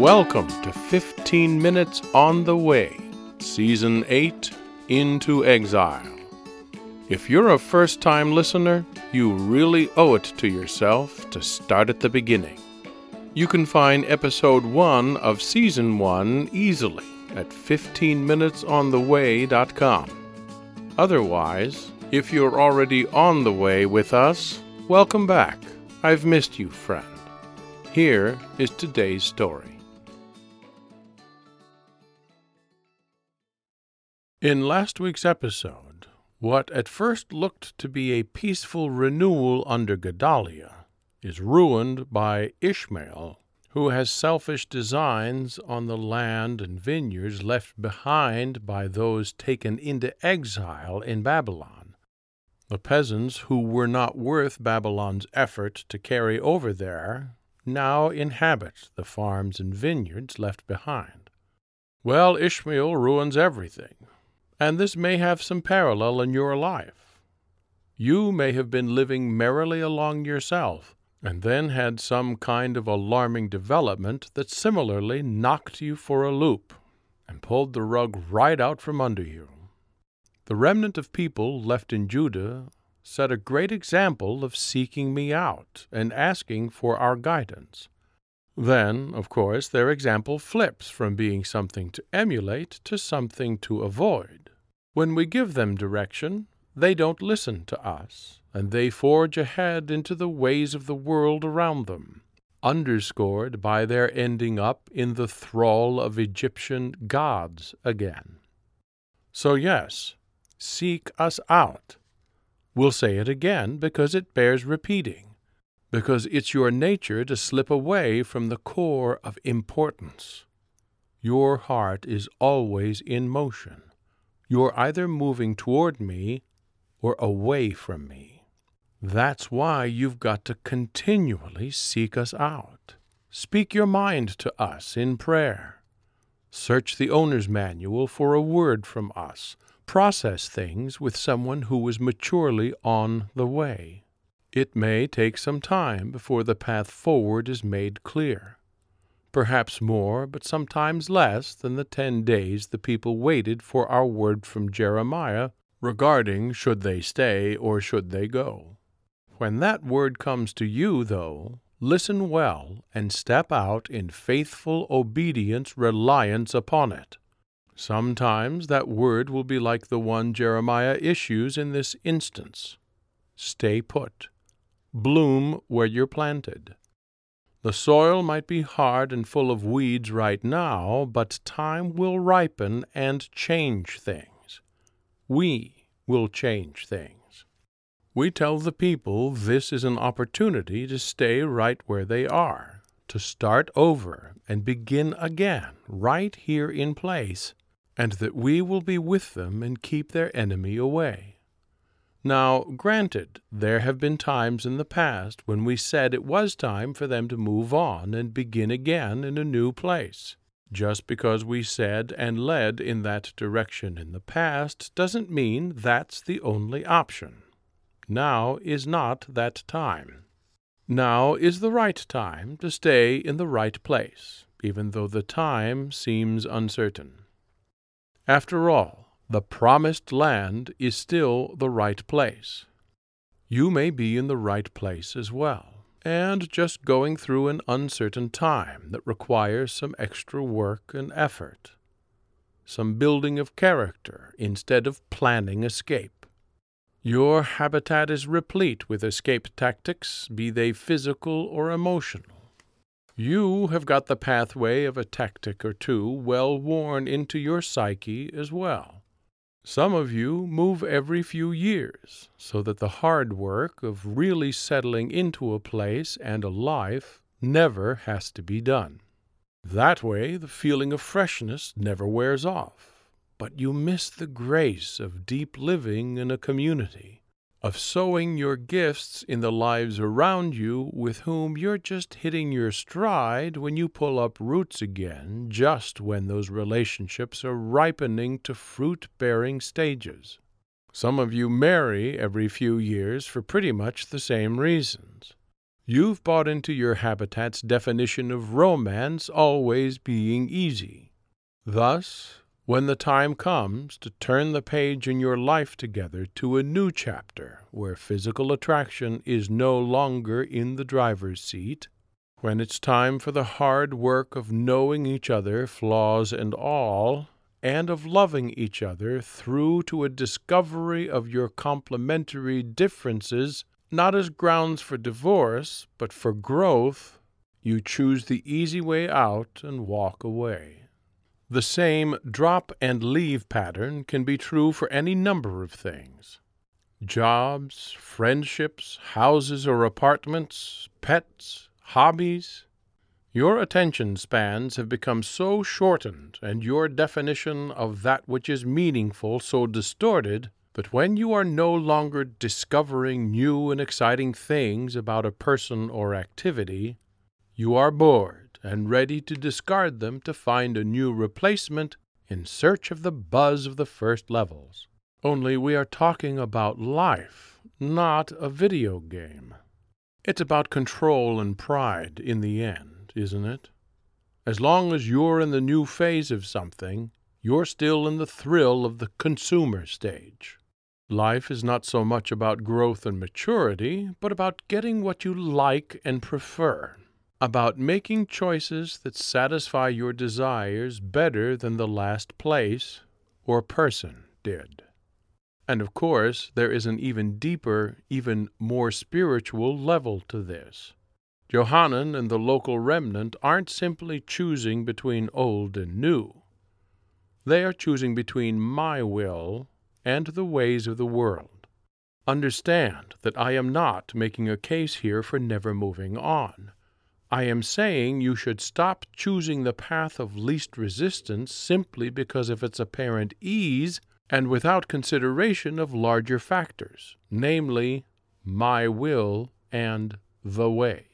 Welcome to 15 Minutes on the Way, Season 8 Into Exile. If you're a first time listener, you really owe it to yourself to start at the beginning. You can find Episode 1 of Season 1 easily at 15minutesontheway.com. Otherwise, if you're already on the way with us, welcome back. I've missed you, friend. Here is today's story. In last week's episode, what at first looked to be a peaceful renewal under Gedaliah is ruined by Ishmael, who has selfish designs on the land and vineyards left behind by those taken into exile in Babylon. The peasants who were not worth Babylon's effort to carry over there now inhabit the farms and vineyards left behind. Well, Ishmael ruins everything, and this may have some parallel in your life. You may have been living merrily along yourself, and then had some kind of alarming development that similarly knocked you for a loop and pulled the rug right out from under you. The remnant of people left in Judah set a great example of seeking me out and asking for our guidance. Then, of course, their example flips from being something to emulate to something to avoid. When we give them direction, they don't listen to us, and they forge ahead into the ways of the world around them, underscored by their ending up in the thrall of Egyptian gods again. So, yes, seek us out We'll say it again because it bears repeating, because it's your nature to slip away from the core of importance. Your heart is always in motion. You're either moving toward me or away from me. That's why you've got to continually seek us out. Speak your mind to us in prayer. Search the owner's manual for a word from us process things with someone who was maturely on the way. It may take some time before the path forward is made clear. Perhaps more, but sometimes less than the ten days the people waited for our word from Jeremiah regarding should they stay or should they go. When that word comes to you, though, listen well and step out in faithful obedience reliance upon it. Sometimes that word will be like the one Jeremiah issues in this instance Stay put. Bloom where you're planted. The soil might be hard and full of weeds right now, but time will ripen and change things. We will change things. We tell the people this is an opportunity to stay right where they are, to start over and begin again right here in place and that we will be with them and keep their enemy away. Now, granted, there have been times in the past when we said it was time for them to move on and begin again in a new place. Just because we said and led in that direction in the past doesn't mean that's the only option. Now is not that time. Now is the right time to stay in the right place, even though the time seems uncertain. After all, the promised land is still the right place. You may be in the right place as well, and just going through an uncertain time that requires some extra work and effort, some building of character instead of planning escape. Your habitat is replete with escape tactics, be they physical or emotional. You have got the pathway of a tactic or two well worn into your psyche as well. Some of you move every few years, so that the hard work of really settling into a place and a life never has to be done. That way, the feeling of freshness never wears off, but you miss the grace of deep living in a community of sowing your gifts in the lives around you with whom you're just hitting your stride when you pull up roots again, just when those relationships are ripening to fruit bearing stages. Some of you marry every few years for pretty much the same reasons. You've bought into your habitat's definition of romance always being easy. Thus, when the time comes to turn the page in your life together to a new chapter where physical attraction is no longer in the driver's seat, when it's time for the hard work of knowing each other, flaws and all, and of loving each other through to a discovery of your complementary differences, not as grounds for divorce, but for growth, you choose the easy way out and walk away. The same drop and leave pattern can be true for any number of things jobs, friendships, houses or apartments, pets, hobbies. Your attention spans have become so shortened and your definition of that which is meaningful so distorted that when you are no longer discovering new and exciting things about a person or activity, you are bored and ready to discard them to find a new replacement in search of the buzz of the first levels. Only we are talking about life, not a video game. It's about control and pride in the end, isn't it? As long as you're in the new phase of something, you're still in the thrill of the consumer stage. Life is not so much about growth and maturity, but about getting what you like and prefer about making choices that satisfy your desires better than the last place or person did. And of course, there is an even deeper, even more spiritual level to this. Johanan and the local remnant aren't simply choosing between old and new. They are choosing between my will and the ways of the world. Understand that I am not making a case here for never moving on. I am saying you should stop choosing the path of least resistance simply because of its apparent ease and without consideration of larger factors, namely, my will and the way.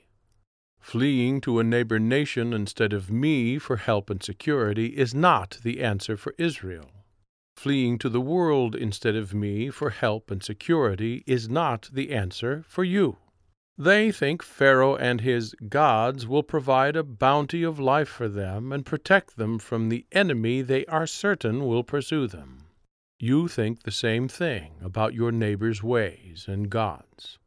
Fleeing to a neighbor nation instead of me for help and security is not the answer for Israel. Fleeing to the world instead of me for help and security is not the answer for you. They think Pharaoh and his gods will provide a bounty of life for them and protect them from the enemy they are certain will pursue them. You think the same thing about your neighbor's ways and gods.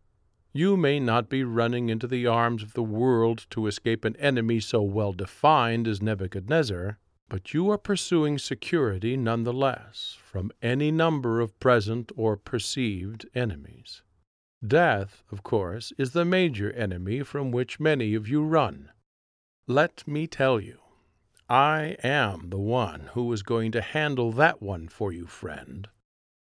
You may not be running into the arms of the world to escape an enemy so well defined as Nebuchadnezzar, but you are pursuing security none the less from any number of present or perceived enemies. Death, of course, is the major enemy from which many of you run. Let me tell you, I am the one who is going to handle that one for you, friend.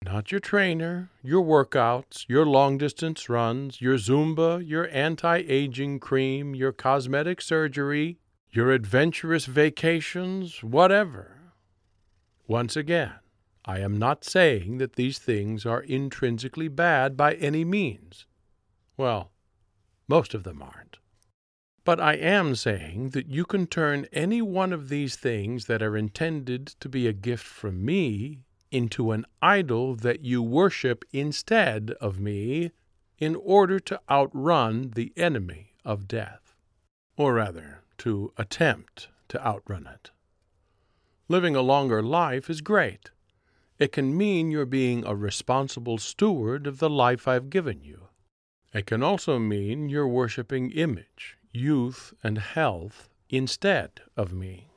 Not your trainer, your workouts, your long distance runs, your Zumba, your anti aging cream, your cosmetic surgery, your adventurous vacations, whatever. Once again, I am not saying that these things are intrinsically bad by any means. Well, most of them aren't. But I am saying that you can turn any one of these things that are intended to be a gift from me into an idol that you worship instead of me in order to outrun the enemy of death. Or rather, to attempt to outrun it. Living a longer life is great. It can mean you're being a responsible steward of the life I've given you. It can also mean you're worshiping image, youth, and health instead of me.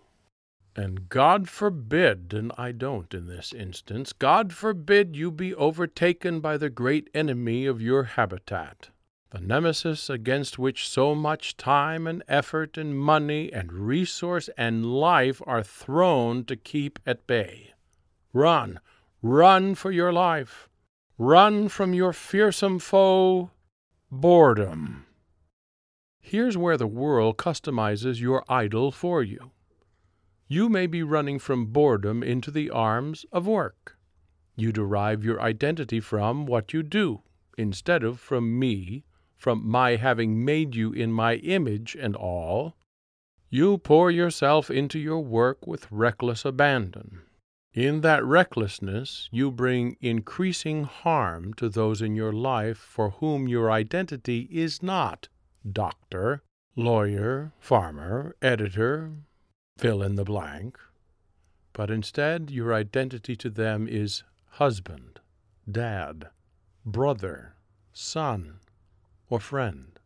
And God forbid, and I don't in this instance, God forbid you be overtaken by the great enemy of your habitat, the nemesis against which so much time and effort and money and resource and life are thrown to keep at bay. Run, run for your life. Run from your fearsome foe, boredom. Here's where the world customizes your idol for you. You may be running from boredom into the arms of work. You derive your identity from what you do, instead of from me, from my having made you in my image and all. You pour yourself into your work with reckless abandon. In that recklessness, you bring increasing harm to those in your life for whom your identity is not doctor, lawyer, farmer, editor, fill in the blank. But instead, your identity to them is husband, dad, brother, son, or friend.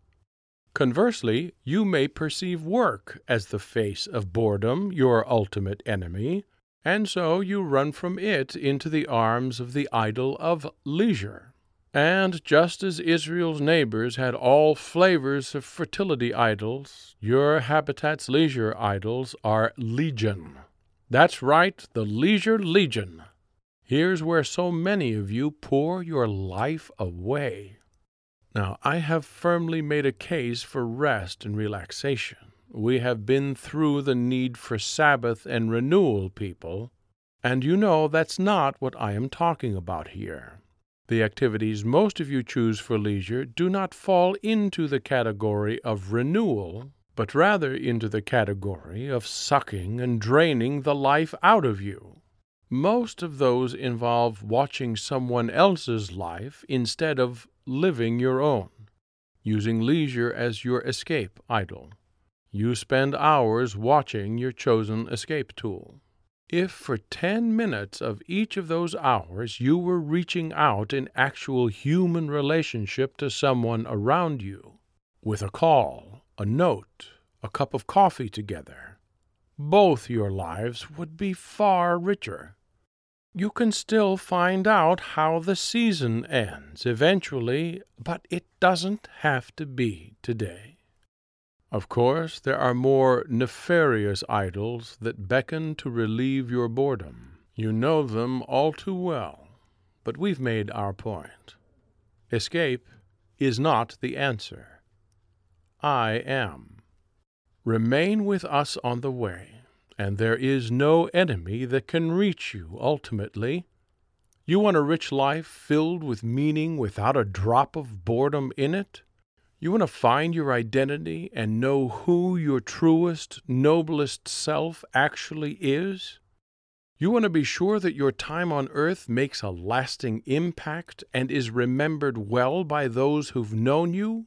Conversely, you may perceive work as the face of boredom, your ultimate enemy, and so you run from it into the arms of the idol of leisure. And just as Israel's neighbors had all flavors of fertility idols, your habitat's leisure idols are legion. That's right, the leisure legion. Here's where so many of you pour your life away. Now, I have firmly made a case for rest and relaxation. We have been through the need for Sabbath and renewal, people, and you know that's not what I am talking about here. The activities most of you choose for leisure do not fall into the category of renewal, but rather into the category of sucking and draining the life out of you. Most of those involve watching someone else's life instead of living your own, using leisure as your escape idol. You spend hours watching your chosen escape tool. If for ten minutes of each of those hours you were reaching out in actual human relationship to someone around you, with a call, a note, a cup of coffee together, both your lives would be far richer you can still find out how the season ends eventually, but it doesn't have to be today. Of course, there are more nefarious idols that beckon to relieve your boredom. You know them all too well, but we've made our point. Escape is not the answer. I am. Remain with us on the way and there is no enemy that can reach you ultimately. You want a rich life filled with meaning without a drop of boredom in it? You want to find your identity and know who your truest, noblest self actually is? You want to be sure that your time on earth makes a lasting impact and is remembered well by those who've known you?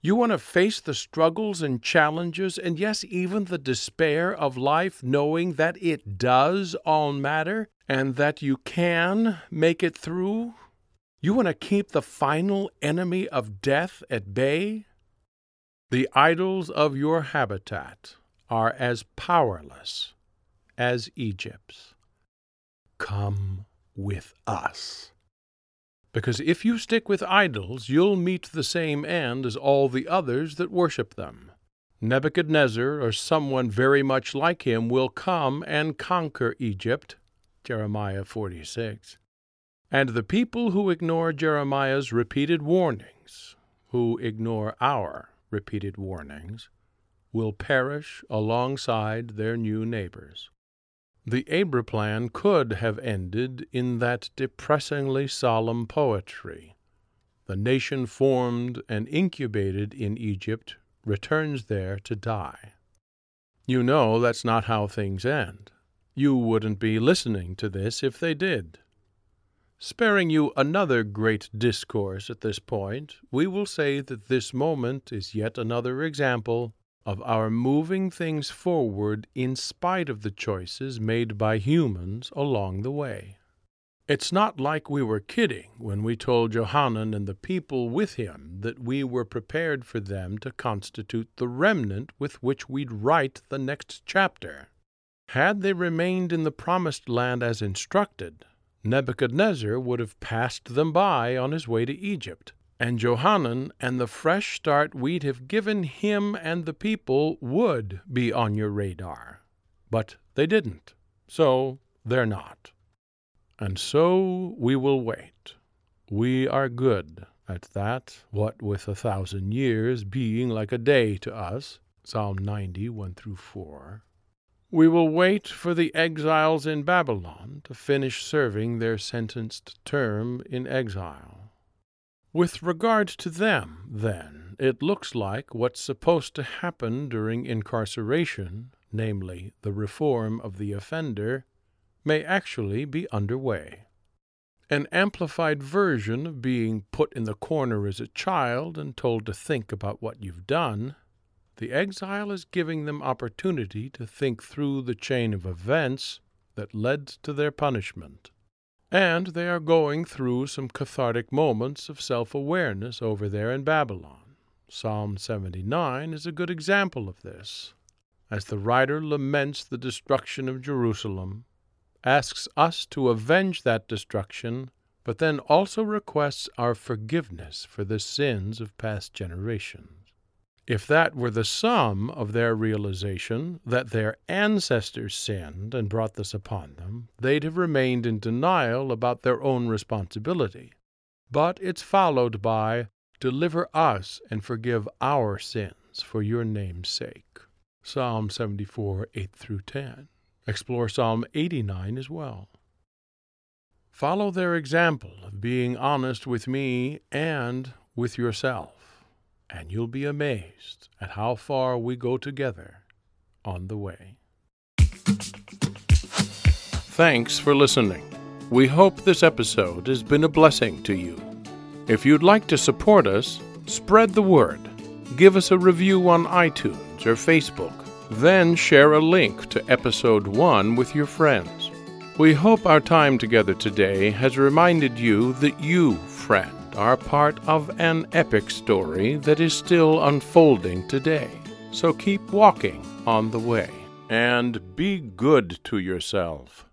You want to face the struggles and challenges, and yes, even the despair of life, knowing that it does all matter and that you can make it through? You want to keep the final enemy of death at bay? The idols of your habitat are as powerless as Egypt's. Come with us. Because if you stick with idols, you'll meet the same end as all the others that worship them. Nebuchadnezzar or someone very much like him will come and conquer Egypt. Jeremiah 46. And the people who ignore Jeremiah's repeated warnings, who ignore our repeated warnings, will perish alongside their new neighbors. The Abra plan could have ended in that depressingly solemn poetry. The nation formed and incubated in Egypt returns there to die. You know that's not how things end. You wouldn't be listening to this if they did. Sparing you another great discourse at this point, we will say that this moment is yet another example of our moving things forward in spite of the choices made by humans along the way. It's not like we were kidding when we told Johanan and the people with him that we were prepared for them to constitute the remnant with which we'd write the next chapter. Had they remained in the promised land as instructed, Nebuchadnezzar would have passed them by on his way to Egypt and Johanan and the fresh start we'd have given him and the people would be on your radar. But they didn't, so they're not. And so we will wait. We are good at that, what with a thousand years being like a day to us. Psalm 90, 1 through 4. We will wait for the exiles in Babylon to finish serving their sentenced term in exile. With regard to them, then, it looks like what's supposed to happen during incarceration, namely the reform of the offender, may actually be under way. an amplified version of being put in the corner as a child and told to think about what you've done, the exile is giving them opportunity to think through the chain of events that led to their punishment. And they are going through some cathartic moments of self awareness over there in Babylon. Psalm 79 is a good example of this. As the writer laments the destruction of Jerusalem, asks us to avenge that destruction, but then also requests our forgiveness for the sins of past generations. If that were the sum of their realization that their ancestors sinned and brought this upon them, they'd have remained in denial about their own responsibility. But it's followed by, Deliver us and forgive our sins for your name's sake. Psalm 74, 8 through 10. Explore Psalm 89 as well. Follow their example of being honest with me and with yourself, and you'll be amazed at how far we go together on the way. Thanks for listening. We hope this episode has been a blessing to you. If you'd like to support us, spread the word. Give us a review on iTunes or Facebook then share a link to episode 1 with your friends. We hope our time together today has reminded you that you, friend, are part of an epic story that is still unfolding today. So keep walking on the way and be good to yourself.